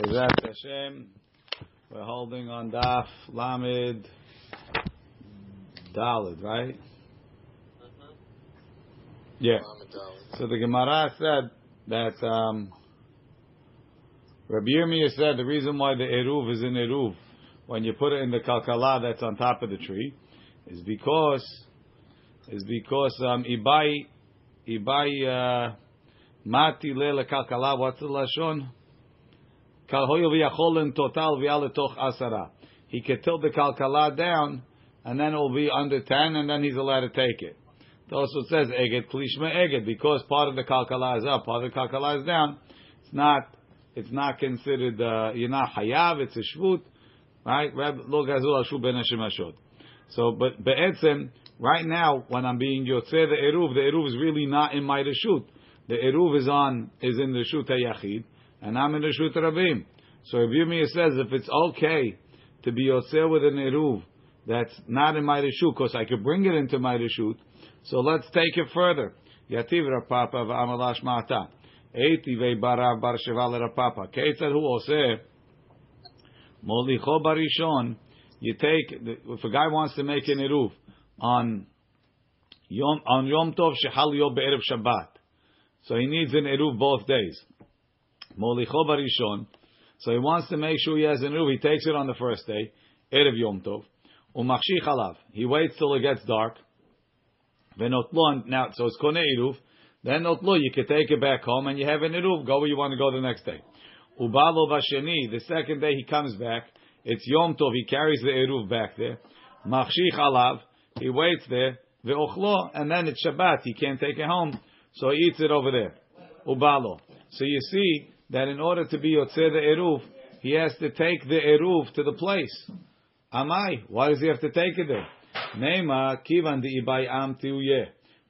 Bezat Hashem, we're holding on Daf Lamed Dalid, right? Yeah. So the Gemara said that um, Rabbi Yirmiyah said the reason why the eruv is in eruv when you put it in the kalkala that's on top of the tree is because is because um, ibai ibai uh, mati le kalkala. What's the lashon? Total He could tilt the kalkala down, and then it will be under ten, and then he's allowed to take it. It also says eged klishma eged because part of the kalkala is up, part of the kalkala is down. It's not. It's not considered. Uh, you're not hayav. It's a shvut, right? So, but be'etzem, right now when I'm being yotzeh the eruv, the eruv is really not in my reshut. The eruv is on is in the reshut yachid and I'm in the Shut Rabim. So Rabbi Yirmiyah says if it's okay to be Yosef with an Eruv that's not in my Rishut, because I could bring it into my Rishut, so let's take it further. Yativ Rapapa v'amalash ma'ata. Eiti ve'barav bar sheva Rapapa. Keitzad hu oseh molicho barishon. You take, if a guy wants to make an Eruv on Yom, on Yom Tov shehal yo be'erev Shabbat. So he needs an Eruv both days. Molicho barishon. So he wants to make sure he has an eruv. He takes it on the first day, erev Yom Tov. Umachshi chalav. He waits till it gets dark. Venotlo. Now, so it's kone eruv. Then notlo, you can take it back home and you have an eruv. Go where you want to go the next day. Ubalo vasheni. The second day he comes back. It's Yom Tov. He carries the eruv back there. Machshi chalav. He waits there. Ve'ochlo. And then it's Shabbat. He can't take it home. So he eats it over there. Ubalo. So you see that in order to be Yotzeh the Eruv, he has to take the Eruv to the place. Amai, why does he have to take it there? Neima, kivan di ibai amti uye.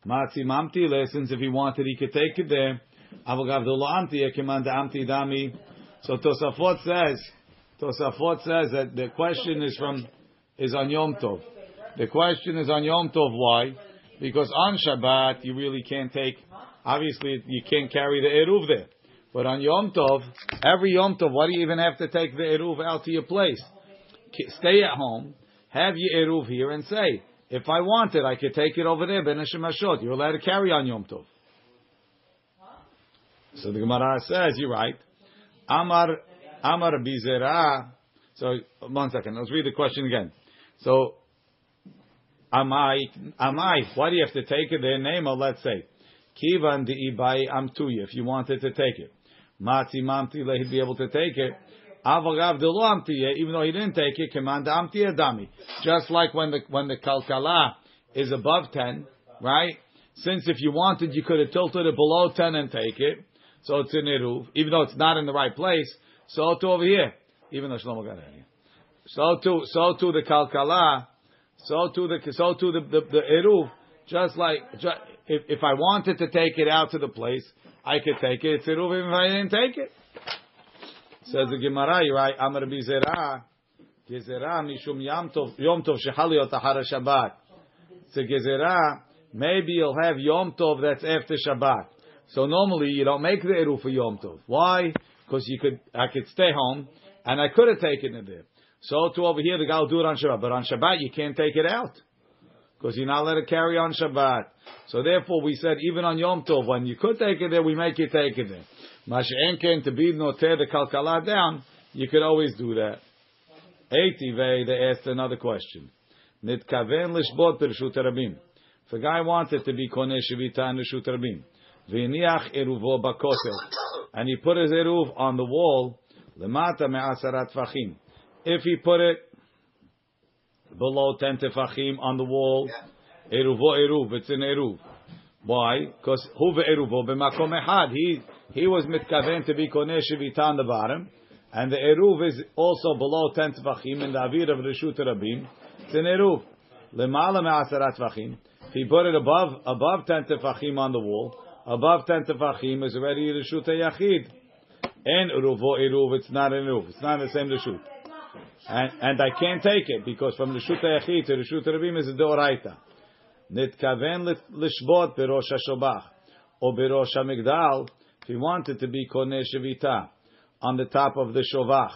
Matzi mamti lessons, if he wanted, he could take it there. Avogav amti, ekiman amti dami. So Tosafot says, Tosafot says that the question is from, is on Yom Tov. The question is on Yom Tov, why? Because on Shabbat, you really can't take, obviously, you can't carry the Eruv there. But on Yom Tov, every Yom Tov, why do you even have to take the Eruv out to your place? Stay at home, have your Eruv here, and say, if I want it, I could take it over there, Ben Hashemashot. You're allowed to carry on Yom Tov. So the Gemara says, you're right. Amar, Amar Bizera. So, one second, let's read the question again. So, Amai, Amai, why do you have to take it there? Name, or let's say, Kivan di ibai amtuya, if you wanted to take it. Mati mamti he'd be able to take it. Avagav delo amtiye, even though he didn't take it, command amtiye dami. Just like when the when the kalkala is above ten, right? Since if you wanted, you could have tilted it below ten and take it. So it's in eruv, even though it's not in the right place. So too over here, even though Shlomo got it here. So too, so too the kalkala, so too the so too the the, the eruv. Just like just, if if I wanted to take it out to the place, I could take it. It's Eruvim if I didn't take it. Says the Gemara, you're right, Amar Bizera, Gezerah Mishum Yom Tov, Shehaliot Ahara Shabbat. So Gezerah, maybe you'll have Yom Tov that's after Shabbat. So normally you don't make the Eruv for Yom Tov. Why? Because you could, I could stay home and I could have taken it there. So to over here, the guy will do it on Shabbat. But on Shabbat, you can't take it out. Because you're not allowed to carry on Shabbat. So therefore, we said even on Yom Tov, when you could take it there, we make you take it there. Masha'enken to be no tear the kalkala down, you could always do that. Eitive, they asked another question. Nitkaven lishbot b'rshut rabim. If a guy wanted to be koneh shivita in reshut rabim, v'iniach eruvo bakotel, and he put his eruv on the wall, lemata me'asarat fachim. If he put it below ten tefachim on the wall, Eruvo Eruv, it's an Eruv. Why? Because Huve Eruvo b'makom ehad. He he was mitkaven to be koneh shivita on the bottom, and the Eruv is also below ten tefachim in the avir of Rishut Rabim. It's an Eruv. Lemala me'asarat tefachim. He put it above above ten tefachim on the wall, above ten tefachim is already Rishut Yachid. And Eruvo Eruv, it's not an Eruv. It's not the same Rishut. And, and I can't take it because from Rishut Yachid to Rishut Rabim is a nit Nitkaven lishbot berosh HaShobach or berosh HaMigdal if he wanted to be Koneh Shevita on the top of the Shovach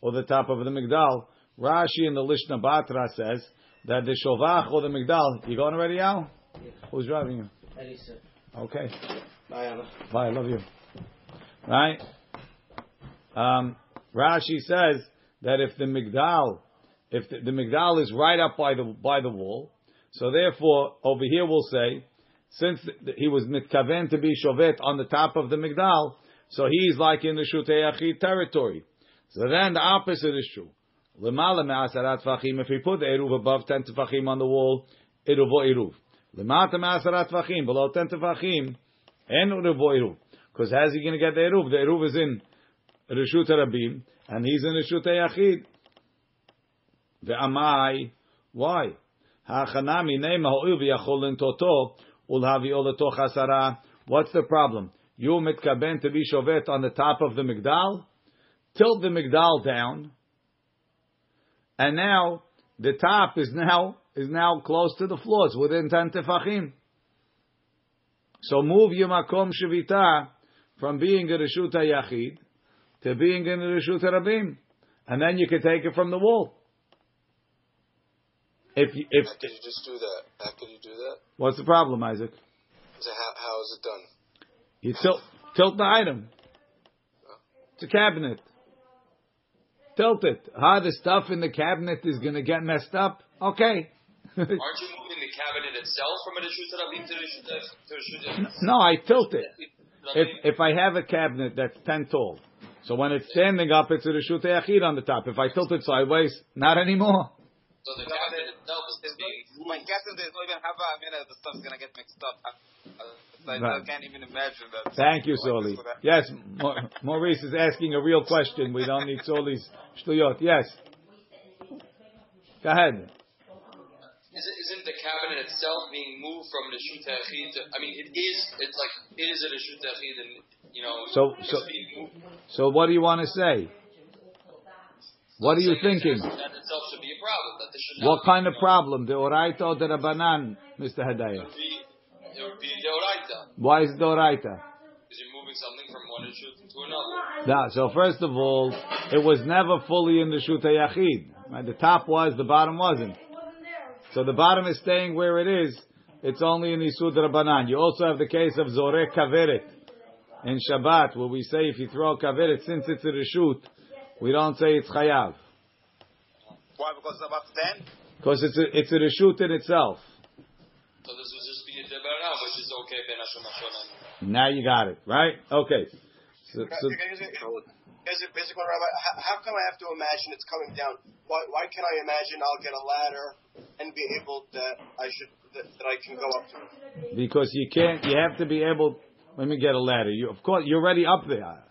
or the top of the Migdal. Rashi in the Lishna Batra says that the Shovach or the Migdal. You going already, Al? Yeah. Who's driving you? Elisa. Okay. Bye, Bye. I love you. Right. Um, Rashi says that if the migdal, if the, the migdal is right up by the by the wall, so therefore over here we'll say, since he was mitkaven to be shovet on the top of the migdal, so he's like in the shutei territory. So then the opposite is true. If he put the eruv above ten tefachim on the wall, eruvo eruv. Lemata me'asarat tefachim below ten tefachim, en eruvo eruv. Because how's he going to get the eruv? The eruv is in reshut rabim, and he's in reshut yachid. Ve'amai, why? Ha'chanami neima ho'il v'yachol toto ulhavi olato chasara. What's the problem? You mitkaben to be shovet on the top of the migdal, tilt the migdal down, and now the top is now is now close to the floor. It's within ten tefachim. So move your makom shevita from being a reshut yachid to being in a reshut rabim, and then you can take it from the wall. If you- if How could you just do that? How could you do that? what's the problem, Isaac? So how, how is it done? You tilt tilt the item. It's a cabinet. Tilt it. How the stuff in the cabinet is going to get messed up? Okay. Aren't you moving the cabinet itself from a Rishut to Rishut to Rishut no, I tilt it. If if I have a cabinet that's ten tall, so when it's standing up, it's a reshut yachid on the top. If I tilt it sideways, not anymore. So the cabinet itself is being My guess is there's not even half a minute the stuff's gonna get mixed up. Uh, I Right. can't even imagine that. Thank you, Soli. this would happen. Yes, Mo- Maurice is asking a real question. We don't need Soli's shtuyot. Yes. Go ahead. Isn't, isn't the cabinet itself being moved from the Yachid to? I mean, it is. It's like it is a Rishut Yachid, and you know. So- so- So what do you want to say? What are you thinking? That that itself should be a problem. That this should What kind of problem? The oraita or the rabbanan, Mr. Hadaya? It would be, it would be deoraita Why is it the oraita? because you're moving something from one Rishut to another. So first of all, it was never fully in the Shuta Yachid. Right? The top was, the bottom wasn't. So the bottom is staying where it is. It's only in Isud Rabbanan. You also have the case of Zorek Kaveret in Shabbat, where we say if you throw a Kaveret, since it's a Rishut, we don't say it's Chayav. Why? Because it's above ten. Because it's a, it's a Rishut in itself. So this was just being debarana, which is okay. Ben Hashem Hashem. Now you got it, right? Okay. So, so, Here's a, here's basic Rabbi. How, how come I have to imagine it's coming down? Why, why can I imagine I'll get a ladder and be able that I should that, that I can go up to? because you can't, you have to be able. Let me get a ladder. You, of course, you're already up there.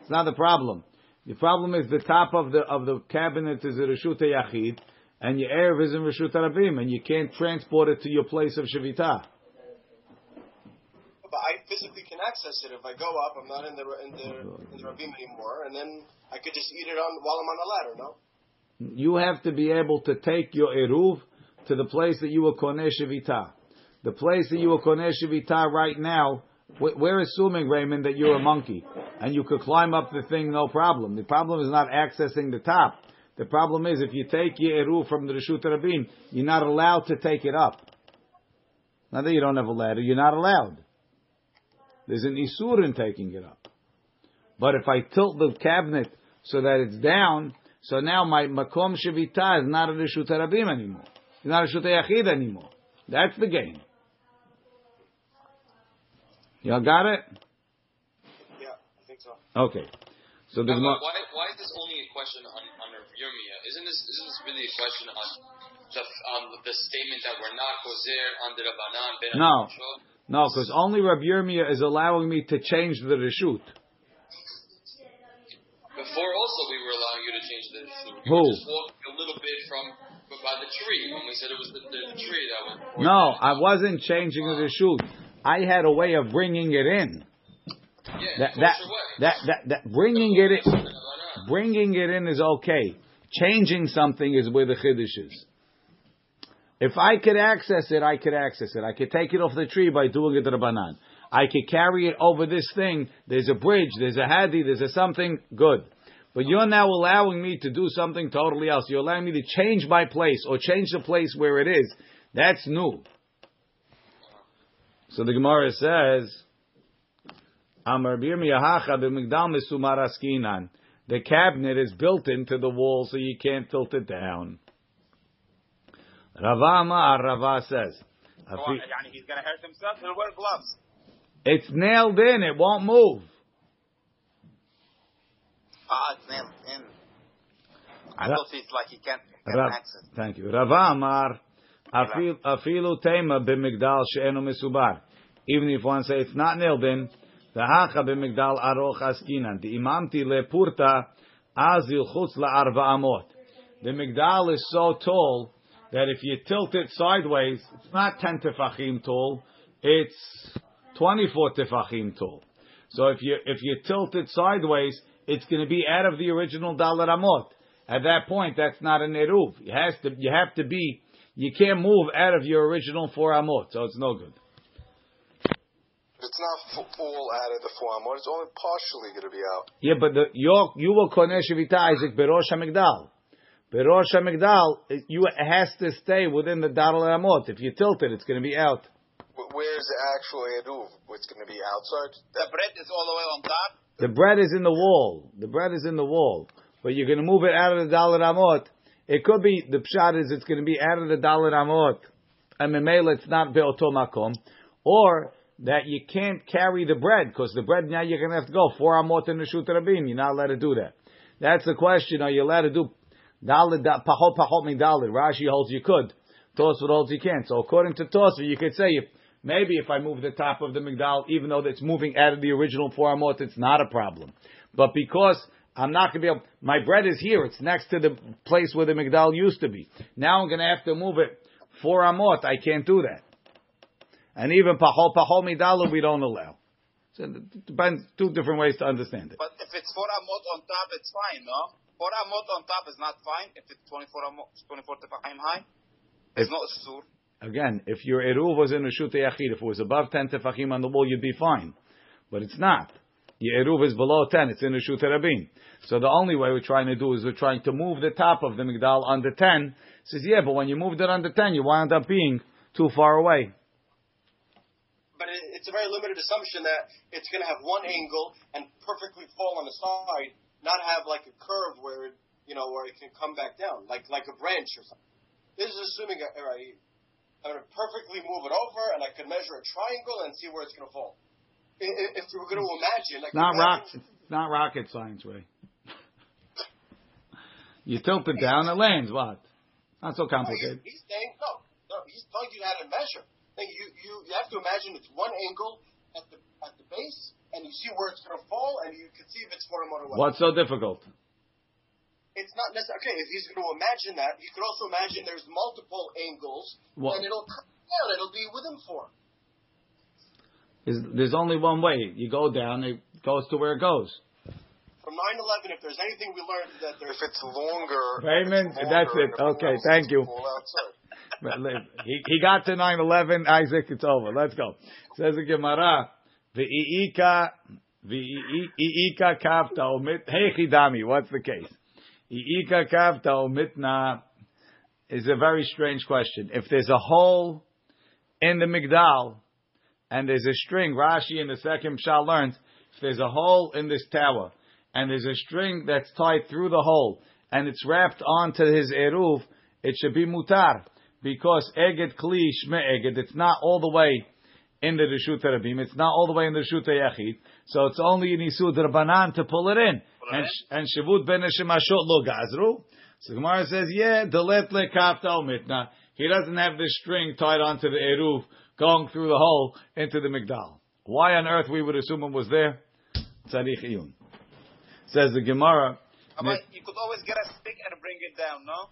It's not the problem. The problem is the top of the of the cabinet is a reshut yachid, and your erev is in reshut rabim, and you can't transport it to your place of shavita. But I physically can access it if I go up. I'm not in the in the in the rabim anymore, and then I could just eat it on while I'm on the ladder. No. You have to be able to take your eruv to the place that you will koneh shavita. The place that you will koneh shavita right now, we're assuming Raymond that you're a monkey and you could climb up the thing no problem. The problem is not accessing the top. The problem is if you take your eruv from the reshut rabim, you're not allowed to take it up. Not that you don't have a ladder, you're not allowed. There's an isur in taking it up. But if I tilt the cabinet so that it's down, so now my makom shavita is not a reshut rabim anymore. It's not a reshut yachid anymore. That's the game. Y'all got it? Yeah, I think so. Okay. So the Now, Gemara- why, why is this only a question on on Rav Yirmiyah? Isn't this isn't this really a question on the um, the statement that we're not gozer on the Rabbanan? Ben No. No, because only Rabbi Yirmiyah is allowing me to change the reshut. Before also we were allowing you to change the reshut. You Who? just walking a little bit from by the tree when we said it was the, the tree that was. No, I wasn't changing the reshut. I had a way of bringing it in. Yeah, That that that that, that bringing it in, bringing it in is okay. Changing something is where the chiddush is. If I could access it, I could access it. I could take it off the tree by doing it rabbanan. I could carry it over this thing. There's a bridge, there's a hadi, there's a something good. But you're now allowing me to do something totally else. You're allowing me to change my place or change the place where it is. That's new. So the Gemara says, Amar Yahacha b'migdal misumar askinan. The cabinet is built into the wall, so you can't tilt it down. Rava Amar, Rava says. Oh, he's going to hurt himself, he'll wear gloves. It's nailed in, it won't move. Ah, it's nailed in. I don't feel like he can't, can't access. Thank you. Rava Amar, afilu tema b'migdal she'enu. Even if one says it's not nailed in, the hacha b'migdal aroch askinan. The imamti lepurta azil chutz la'arva amot. The migdal is so tall that if you tilt it sideways, it's not 10 tefachim tall, it's 24 tefachim tall. So if you if you tilt it sideways, it's going to be out of the original dalar amot. At that point, that's not an eruv. You has to you have to be you can't move out of your original four amot, so it's no good. It's not all out of the four amot. It's only partially going to be out. Yeah, but the, your, you will koneh shevita Isaac berosh hamigdal. Berosh hamigdal, it- you it has to stay within the dalar amot. If you tilt it, it's going to be out. Wh- Where's the actual eruv? It's going to be outside. The bread is all the way on top. The bread is in the wall. The bread is in the wall. But you're going to move it out of the Dalit Amot. It could be, the pshat is it's going to be of the Dalit Amot. And Memela, it's not Be'oto Makom. Or that you can't carry the bread, because the bread now you're going to have to go four Amot in the Shut Rabim. You're not allowed to do that. That's the question. Are you allowed to do Dalit, da- Pahot, Pahot, Migdalit? Rashi holds you could. Tosfot holds you can't. So according to Tosfot, you could say, if, maybe if I move the top of the Migdal, even though it's moving out of the original four Amot, it's not a problem. But because I'm not going to be able, my bread is here. It's next to the place where the Migdal used to be. Now I'm going to have to move it four amot. I can't do that. And even pahol pahol midalu we don't allow. So it depends. Two different ways to understand it. But if it's four amot on top, it's fine, no? Four amot on top is not fine. If it's 24 amot, 24 tefachim high, it's If- not sur. Again, if your eruv was in a shute yachid, if it was above ten tefachim on the wall, you'd be fine. But it's not. Your eruv is below ten. It's in shute rabin. So the only way we're trying to do is we're trying to move the top of the migdal under ten. Says yeah, but when you moved it under ten, you wind up being too far away. But it, it's a very limited assumption that it's going to have one angle and perfectly fall on the side, not have like a curve where it, you know where it can come back down, like like a branch or something. This is assuming right, I'm going to perfectly move it over, and I can measure a triangle and see where it's going to fall. If we were going to imagine, like Not rock. not rocket science, Ray. you tilt it down, it lands. What? Not so oh, he's, complicated. he's saying no, no. He's telling you how to measure. Like, you, you you have to imagine it's one angle at the at the base, and you see where it's going to fall, and you can see if it's four or what. What's so difficult? It's not necessary. Okay, if he's going to imagine that, he could also imagine there's multiple angles, Well- and it'll come down. It'll be within four. There's, there's only one way. You go down, it goes to where it goes. From 9/11, if there's anything we learned that there's If it's longer, Raymond, if it's that's longer it. it Okay, thank you. fall outside. But li- he, he got to 9-11, Isaac, it's over. Let's go. Says the Gemara, V'i'ika, v'i'ika kafta omit, hey chidami, what's the case? I'ika kafta omitna is a very strange question. If there's a hole in the Migdal, and there's a string, Rashi in the second Pshal learns, if there's a hole in this tower, and there's a string that's tied through the hole, and it's wrapped onto his eruv, it should be mutar, because eged kli shme eged, it's not all the way in the Rishut Rabim, it's not all the way in the Rishut Yachid, so it's only in Isud Rabbanan to pull it in. And, and Shavut ben Shemashot lo gazru. So Gemara says, yeah, delet le omitna. He doesn't have the string tied onto the eruv going through the hole into the migdal. Why on earth we would assume it was there? Tzarich iyun. Says the Gemara. But you could always get a stick and bring it down, no?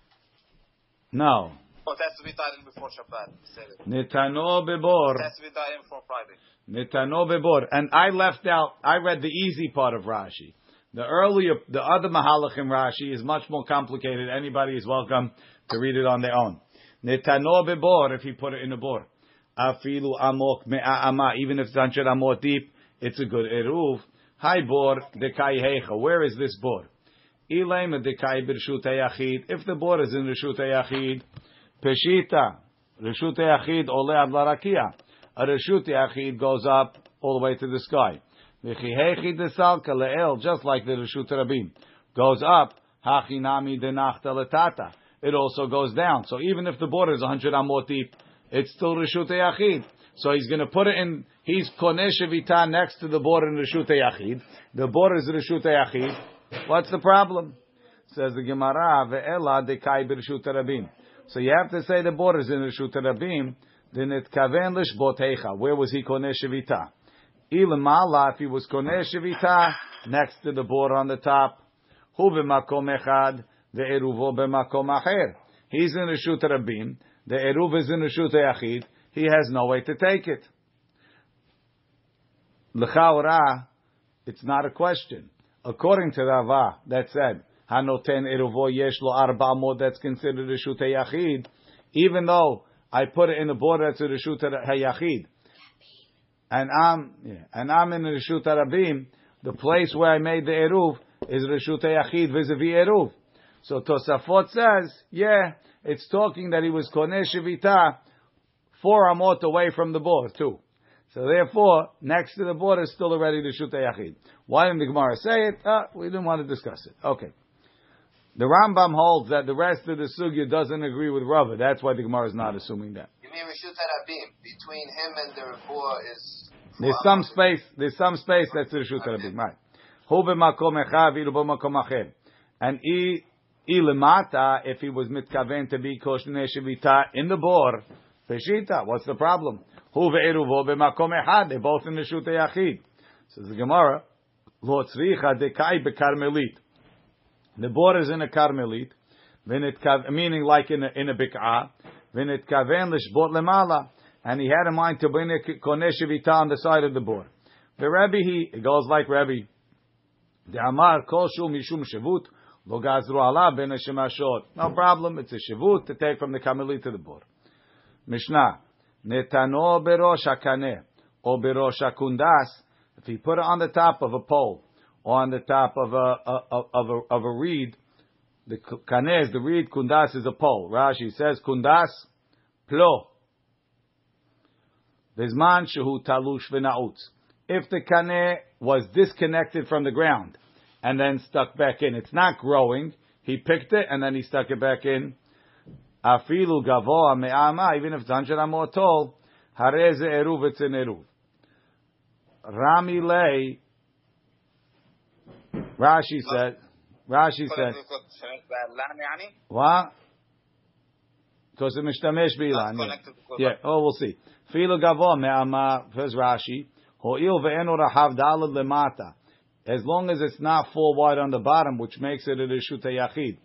No. Oh, it has to be tied in before Shabbat. You said it. Netano bebor. It has to be tied in for Friday. Netano bebor. And I left out, I read the easy part of Rashi. The earlier, the other Mahalachim Rashi is much more complicated. Anybody is welcome to read it on their own. Netano bebor, if he put it in a bor. Afilu amok me'a. Even if it's 100 amot deep, it's a good eruv. Hi bor dekai hecha. Where is this bor? Ilaim dekai b'rshut yachid. If the bor is in reshut yachid, peshita reshut yachid ole ad larakia. A reshut yachid goes up all the way to the sky. V'chihechi desalka le'el, just like the reshut rabim goes up. Hachinami denachta letata. It also goes down. So even if the border is 100 amot deep, it's still reshut yachid. So he's going to put it in. He's koneh next to the border in reshut yachid. The border is reshut yachid. What's the problem? Says the Gemara, ve'ela dekai b'reshut rabim. So you have to say the border is in reshut rabim. Then it kaven lishbotecha. Where was he koneh shevita? Ilamala, if he was koneh next to the border on the top. Hu b'makom echad ve'eruvo b'makom acher. He's in reshut rabim. The eruv is in reshut yachid. He has no way to take it. L'chaora, it's not a question. According to Rava, that said, Hanoten eruvo yesh lo arba amod, that's considered a shute yachid, even though I put it in the border a reshut hayachid, and I'm yeah, and I'm in the reshut rabim, the place where I made the eruv is reshut yachid vis-a-vis eruv. So Tosafot says, yeah, it's talking that he was koneh shivita four amot away from the border too. So therefore, next to the border is still already the Shuta Yachid. Why didn't the Gemara say it? Uh, we didn't want to discuss it. Okay. The Rambam holds that the rest of the Sugya doesn't agree with Rava. That's why the Gemara is not assuming that. You mean Rishut Rabim? Between him and the Refuah is... There's some space, there's some space that's the Rishut Rabim. Right. Hu b'makom echav, ilu b'makom acher. And i, i lemata, if he was mitkaven to be koshne shevita in the bor, Peshita, what's the problem? Hu ve'eruvo b'makom echad, they're both in the Shute Yachid. Says the Gemara, lo tzricha dekai bekarmelit. The border is in a karmelit, meaning like in a, in a bik'ah, v'nit kaven lishbot lemala, and he had in mind to bring a koneh on the side of the board. The Rebbe, he, it goes like Rebbe, the Amar kol shu mishum shevut, No problem, it's a shivut to take from the karmelit to the board. Mishnah, netano berosh hakaneh, or berosh hakundas, if he put it on the top of a pole, or on the top of a, a of a of a reed, the kaneh is the reed, kundas is a pole. Rashi says kundas plo. Bizman shehu talush v'nautz. If the kaneh was disconnected from the ground and then stuck back in, it's not growing. He picked it and then he stuck it back in. Afilu gavoa me'ama, even if it's 100 amot tall, hareze eruv, it's an eruv. Rami lay, Rashi said, Rashi said, what? Because it mishtamesh bilan. Yeah, oh, we'll see. Filu gavoa me'ama, says Rashi, ho'il ve'enu rahav dalad lemata. As long as it's not full wide on the bottom, which makes it a reshut yachid.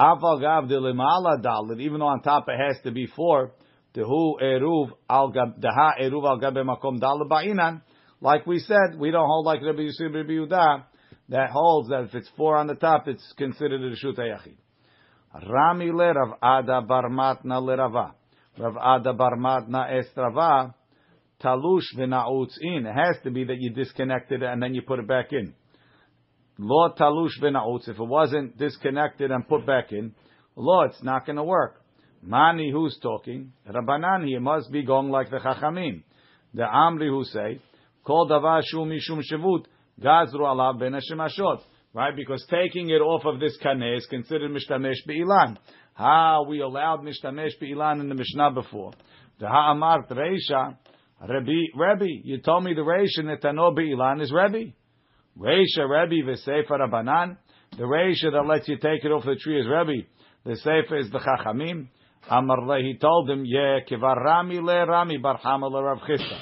Aval gav de lemala dalit, even though on top it has to be four, dehu eruv al deha eruv al gabe makom dalit ba'inan. Like we said, we don't hold like Rabbi Yisrael Rabbi Yehuda that holds that if it's four on the top, it's considered a reshut yachid. Rami le Rav Ada bar Matna le Rava. Rav Ada bar Matna estrava talush v'na'utz in. It has to be that you disconnected it and then you put it back in. Lo talush v'na'utz. If it wasn't disconnected and put back in, lo, it's not going to work. Mani, who's talking? Rabbanan, he must be going like the Chachamim. The Amri who say, Kol davar shu mishum shevut, gazru alav ben hashemashot. Right? Because taking it off of this kaneh is considered mishtamesh be'ilan. How we allowed mishtamesh be'ilan in the Mishnah before. The ha'amart reisha, Rabbi, Rabbi, you told me the reisha netano be'ilan is Rabbi. Reisha Rebbe v'Sefer Rabbanan. The Reisha that lets you take it off the tree is Rebbe. The Sefer is the Chachamim. Amar he told him, yeah, kivar Rami le Rami bar Chama le Rav Chisda.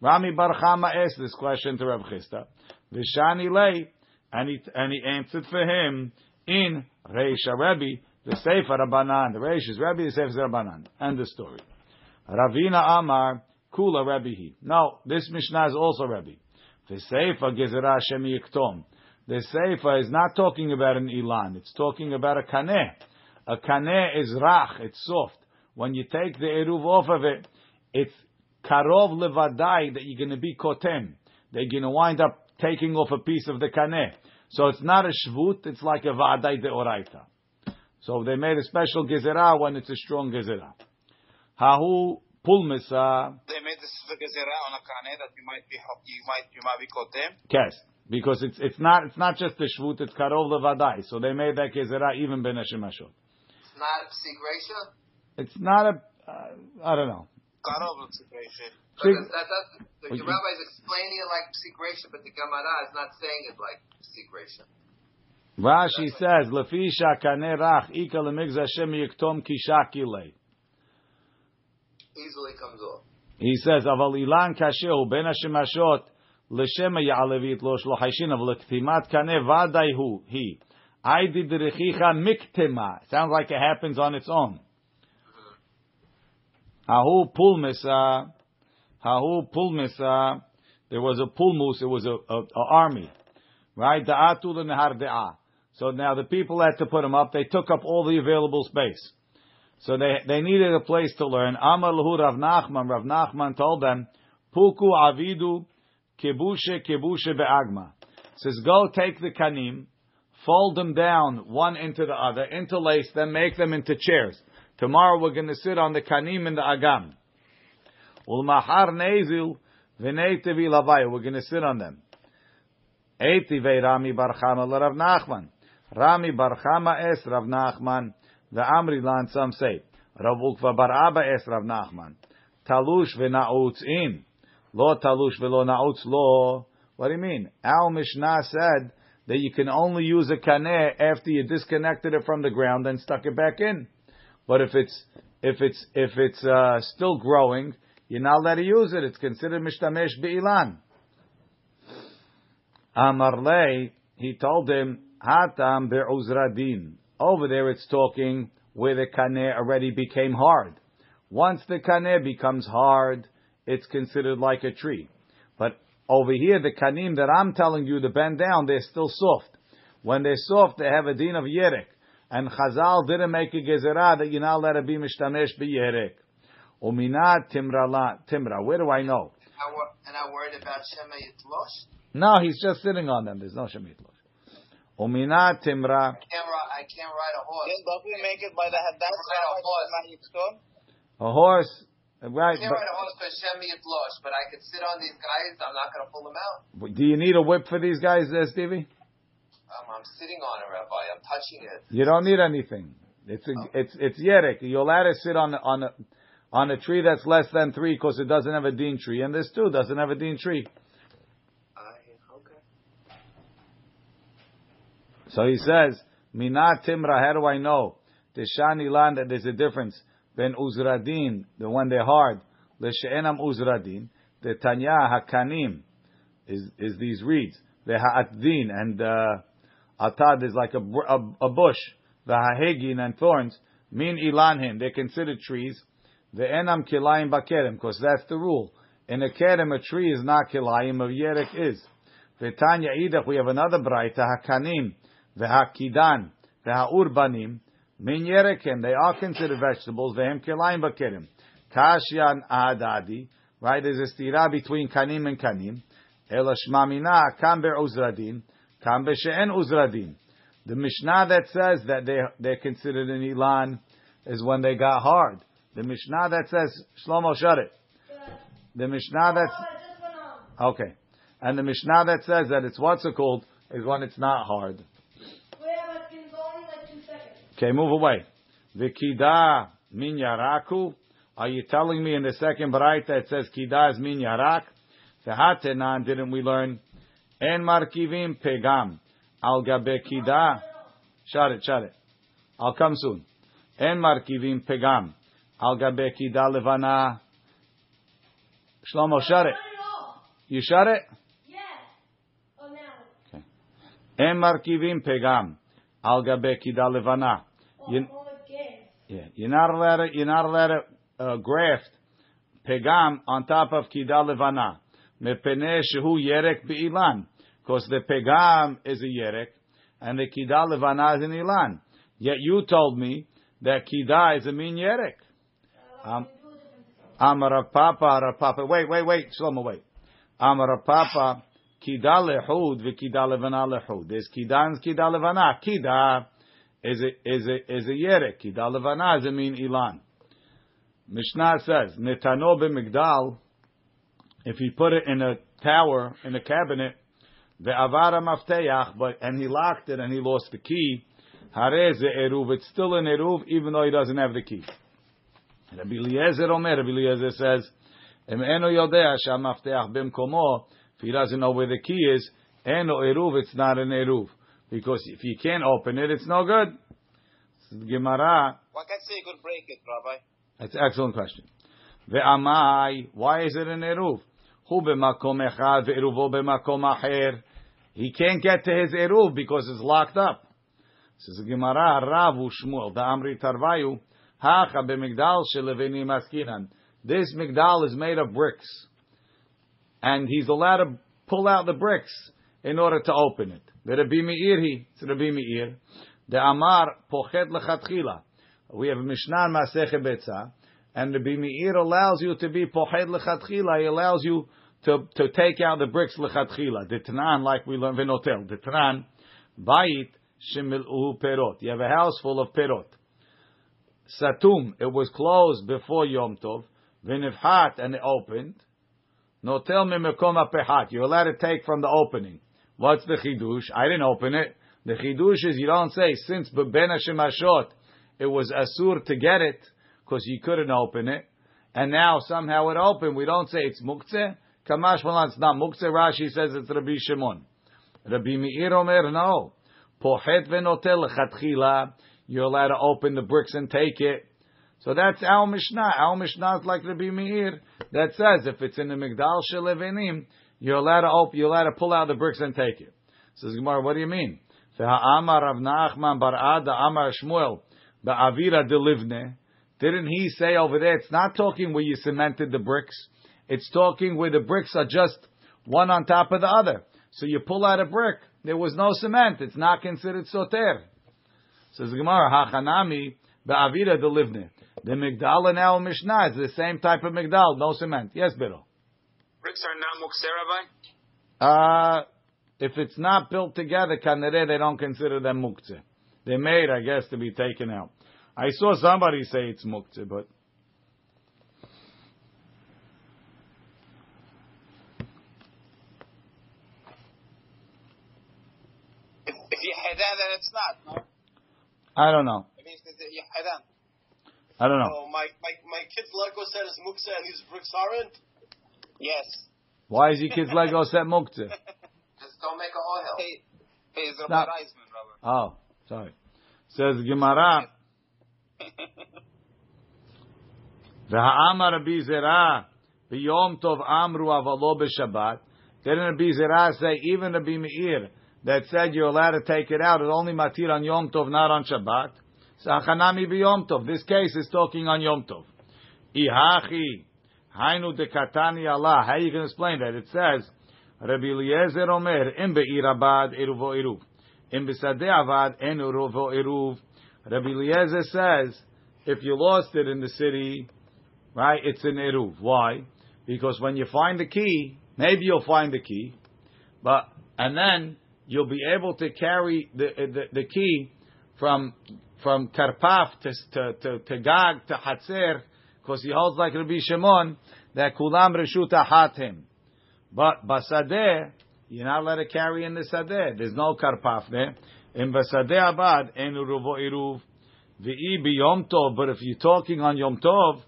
Rami bar Chama asked this question to Rav Chisda. V'shani le, and he, and he answered for him in Reisha Rebbe, the Sefer Rabbanan. The Reisha is Rebbe, the Sefer is Rabbanan. End the story. Ravina Amar, Kula Rebbe No, this Mishnah is also Rabbi. The Seifa Gezerah Shem Yiktom. The Seifa is not talking about an Ilan. It's talking about a Kaneh. A Kaneh is Rach. It's soft. when you take the eruv off of it, it's karov levadai that you're going to be kotem. They're going to wind up taking off a piece of the kaneh. So it's not a shvut, it's like a vadai de oraita. So they made a special gezerah when it's a strong gezerah. Hahu pulmisa They made this gezerah on a kaneh that you might be you might you might be kotem. kes. Because it's it's not it's not just the shvut, it's karov levadai. So they made that gezerah even ben hashemashot. It's not psik ratio? It's not a uh, I don't know. Karov looks great. Because that the, Well, the you- rabbi's explaining it like psik ratio, but the Gemara is not saying it like psik ratio. Rashi says, "Lefisha kaneh rach ika lemigz Hashem yiktom kishakile." Easily comes off. He says, "Aval ilan kashehu ben hashemashot l'shem ya'alevit losh lo hayshin av lektimat kaneh vaday hu he." I did the rechicha miktema. Sounds like it happens on its own. Hahu pulmisa, hahu pulmisa. There was a pulmus. It was a, a, a army, right? Da'atul and nehar de'ah. So now the people had to put them up. They took up all the available space. So they they needed a place to learn. Amar lahu Rav Nachman. Rav Nachman told them, Puku avidu kibushe kibushe be'agma. Says, go take the kanim, fold them down one into the other, interlace them, make them into chairs. Tomorrow we're going to sit on the kanim and the agam. Ulmahar nezil v'neitevi lavaya. We're going to sit on them. Eitivei Rami Bar Chama la Rav Nachman. Rami Bar Chama es Rav Nachman. The Amri Lan some say. Rav Ukva es Rav Nachman. Talush v'na'utz in. Lo talush v'lo na'utz lo. What do you mean? Al Mishnah said that you can only use a kaneh after you disconnected it from the ground and stuck it back in. But if it's if it's if it's uh, still growing, you're not allowed to use it. It's considered mishtamesh be'ilan. Amarle, he told him, Hatam be'uzradin. Over there it's talking where the kaneh already became hard. Once the kaneh becomes hard, it's considered like a tree. But over here, the kanim that I'm telling you to bend down, they're still soft. When they're soft, they have a din of yerek. And Chazal didn't make a gezerah that you're not allowed to be mishtamesh b'yerek. Umina timra la, timra. Where do I know? I and I'm worried about Shema Yitlosh. No, he's just sitting on them. There's no Shemitah. Umina timra. I can't, ri- I can't ride a horse. Then don't we make it by the head? That's Right, how of course. Shema Yitzchon. A horse, right? I can't ride a horse for Shema Yitlosh, but I can sit on these guys. I'm not going to pull them out. Do you need a whip for these guys, there, Stevie? Um, I'm sitting on it, Rabbi. I'm touching it. You don't need anything. It's a, it's it's yerek. You're allowed to sit on on a on a tree that's less than three because it doesn't have a dean tree, and this too doesn't have a dean tree. I, okay. So he says, Minat Timra, how do I know? Tishani land that there's a difference. Ben Uzradin, the one they're hard. Leshe'enam Uzradin. The Tanya Hakanim is, is these reeds. The Ha'atdin and uh, Atad is like a, a, a bush. The Hahegin and thorns. Min Ilanhin, they're considered trees. The Enam Kilayim Bakerem, because that's the rule. In a Kerem, a tree is not Kilayim, a Yerek is. V'tanya idach, we have another braita, hakanim, v'hakidan, v'ha'urbanim, min yerekim, they are considered vegetables, v'hem kilayim bakirim. Kashyan adadi, right, there's a stira between kanim and kanim, ela shmamina, kam be'uzradin, kam be'she'en uzradin. The Mishnah that says that they, they're considered an ilan is when they got hard. The Mishnah that says, Shlomo, shut it. The Mishnah that's, Okay. And the Mishnah that says that it's what's it called is when it's not hard. Okay, move away. Vikida min yaraku. Are you telling me in the second baraita it says kida is min yarak? V'hatenan, didn't we learn? En markivim pegam. Al gabe kida. Shut it, shut it. I'll come soon. En markivim pegam. Al gabe kida levana. Shlomo, shut it. You shut it? Yes. Oh, okay. En markivim pegam. Al gabe kida levana. You, yeah, you're not allowed to, you're not allowed to uh, graft pegam on top of kida levana. Mepene shehu yerek be'ilan. Because the pegam is a yerek, and the kida levana is an ilan. Yet you told me that kida is a min yerek. Um, Amar Papa, Papa. Wait, wait, wait, Shlomo, wait. Amar Papa, Kida lehud v'kida levana lehud. There's kida and kida levana. Kida is a is a is a yerek. Kida levana a mean ilan. Mishnah says netano b'migdal. If he put it in a tower in a cabinet, the avara mafteach, but and he locked it and he lost the key. Harez eruv. It's still an eruv even though he doesn't have the key. Rabbi Eliezer Omer. Rabbi Eliezer says, "Em eno yodea shamafteach b'mkomo." If he doesn't know where the key is, eno eruv. It's not an eruv because if you can't open it, it's no good. Gemara. One can say you could break it, Rabbi. That's an excellent question. Ve'amai. Why is it an eruv? Hu b'makom echad ve'eruvo b'makom acher. He can't get to his eruv because it's locked up. Says the Gemara, Rav Shmuel, the Amri Tarvayu, Hacha b'migdal sheleveni maskinan. This migdal is made of bricks, and he's allowed to pull out the bricks in order to open it. The Rabbi Meir, he, it's Rabbi Meir. The Amar pochet lechatchila. We have Mishnah in Masechet Betzah, and Rabbi Meir allows you to be pochet lechatchila. He allows you to, to take out the bricks lechatchila. The Tanan, like we learned in hotel. The Tanan, bayit shemilu perot. You have a house full of perot. Satum, it was closed before Yom Tov. V'nivhat, and it opened. No, tell me mekom apechat. You're allowed to take from the opening. What's the chidush? I didn't open it. The chidush is you don't say since beben hashemashot it was asur to get it because you couldn't open it, and now somehow it opened. We don't say it's muktzeh. Kamash malan, it's not muktzeh. Rashi says it's Rabbi Shimon. Rabbi Meir Omer, no. Pochet venotel lechatchila. You're allowed to open the bricks and take it. So that's our Mishnah. Our Mishnah is like Rabbi Meir that says if it's in the Migdal Shelevenim, you're allowed to open, you're allowed to pull out the bricks and take it. Says Gemara, what do you mean? Amar Amar Ba'avira. Didn't he say over there? It's not talking where you cemented the bricks. It's talking where the bricks are just one on top of the other. So you pull out a brick. There was no cement. It's not considered soter. Says Gemara, Hachanami Ba'avira Delivne. The Migdal in our Mishnah is the same type of Migdal, no cement. Yes, Biro. Bricks are not mukseh, Rabbi? Uh, if it's not built together, kanere, they don't consider them muktzeh. They're made, I guess, to be taken out. I saw somebody say it's muktzeh, but If, if you hadan, then it's not, no? I don't know. It means that you hadan. I don't know. Oh, my, my, my kid's Lego set is muksa and these bricks aren't. Yes. Why is your kid's Lego set muktzeh? Just don't make a oil. Hey, hey, it's Rabbi Reisman, Rabbi. Oh, sorry. Says Gemara. V'ha'amar Rabbi Zerah b'yom tov amru avalo b'shabbat. Didn't Rabbi Zerah say even Rabbi Meir that said you're allowed to take it out is only matir on Yom Tov, not on Shabbat? So Hachanami b'yom tov. This case is talking on Yom Tov. Ihachi hainu dekatani Allah. How you can explain that? It says Rabbi Eliezer Omer im be'ir abad eruvo eruv. In Bisadeh Avad en uruvo eruv. Rabbi Eliezer says, if you lost it in the city, right, it's an eruv. Why? Because when you find the key, maybe you'll find the key, but and then you'll be able to carry the the, the key from from Karpaf to to to, to Gag to Hatzer, because he holds like Rabbi Shimon that Kulam Reshuta Hatim. But Basadeh, you're not allowed to carry in the Sadeh. There's no Karpaf there. In Basadeh Abad, En Uruvo Iruv, V'i B'Yom Tov, but if you're talking on Yom Tov,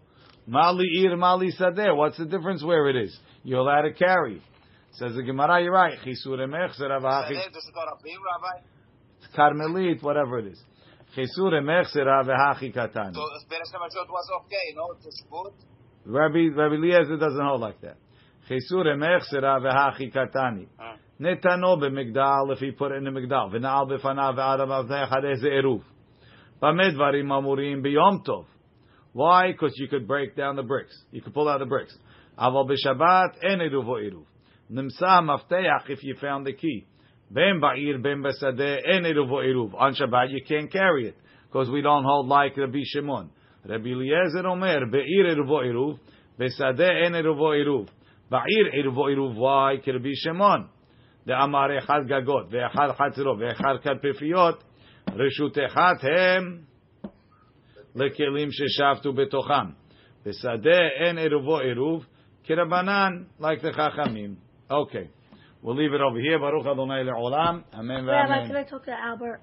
Mali Ir, Mali Sadeh, what's the difference where it is? You're allowed to carry. Says the Gemara, you're right. Chisur Emech, Zerav Hachi, Does it go Rabbi, Rabbi? Carmelit, whatever it is. Chisur Emech, Zerav Hachi Katani. So, Beres Hamashot was okay, no? Good. Rabbi, Rabbi Eliezer doesn't hold like that. Chisur Emech, Zerav Hachi Katani. Ah. Netano b'migdal, if he put it in the migdal. V'na'al b'fanav v'adam avnei chadeh eruv. B'med dvarim amurim b'yom tov. Why? Because you could break down the bricks. You could pull out the bricks. Aval b'shabbat en eruv o eruv. Nimsa mafteach if you found the key. Ben ba'ir ben b'sadeh en eruv o eruv. On Shabbat you can't carry it because we don't hold like Rabbi Shimon. Rabbi Eliezer Omer, Be'ir Eruvo Eruv, Besadeh En Eruvo Eruv. Ba'ir Eruvo Eruv, why? Kirbi Shemon. דאמר אחד גגות, ואחד חצרו, ואחד כתפיות, רשות אחת הם לכלים ששבתו בתוכם. בשדה אין עירובו עירוב, כרבנן, like the חכמים. Okay. We'll leave it over here. Baruch Adonai le'olam. Amen Rabbi, can I talk to Albert?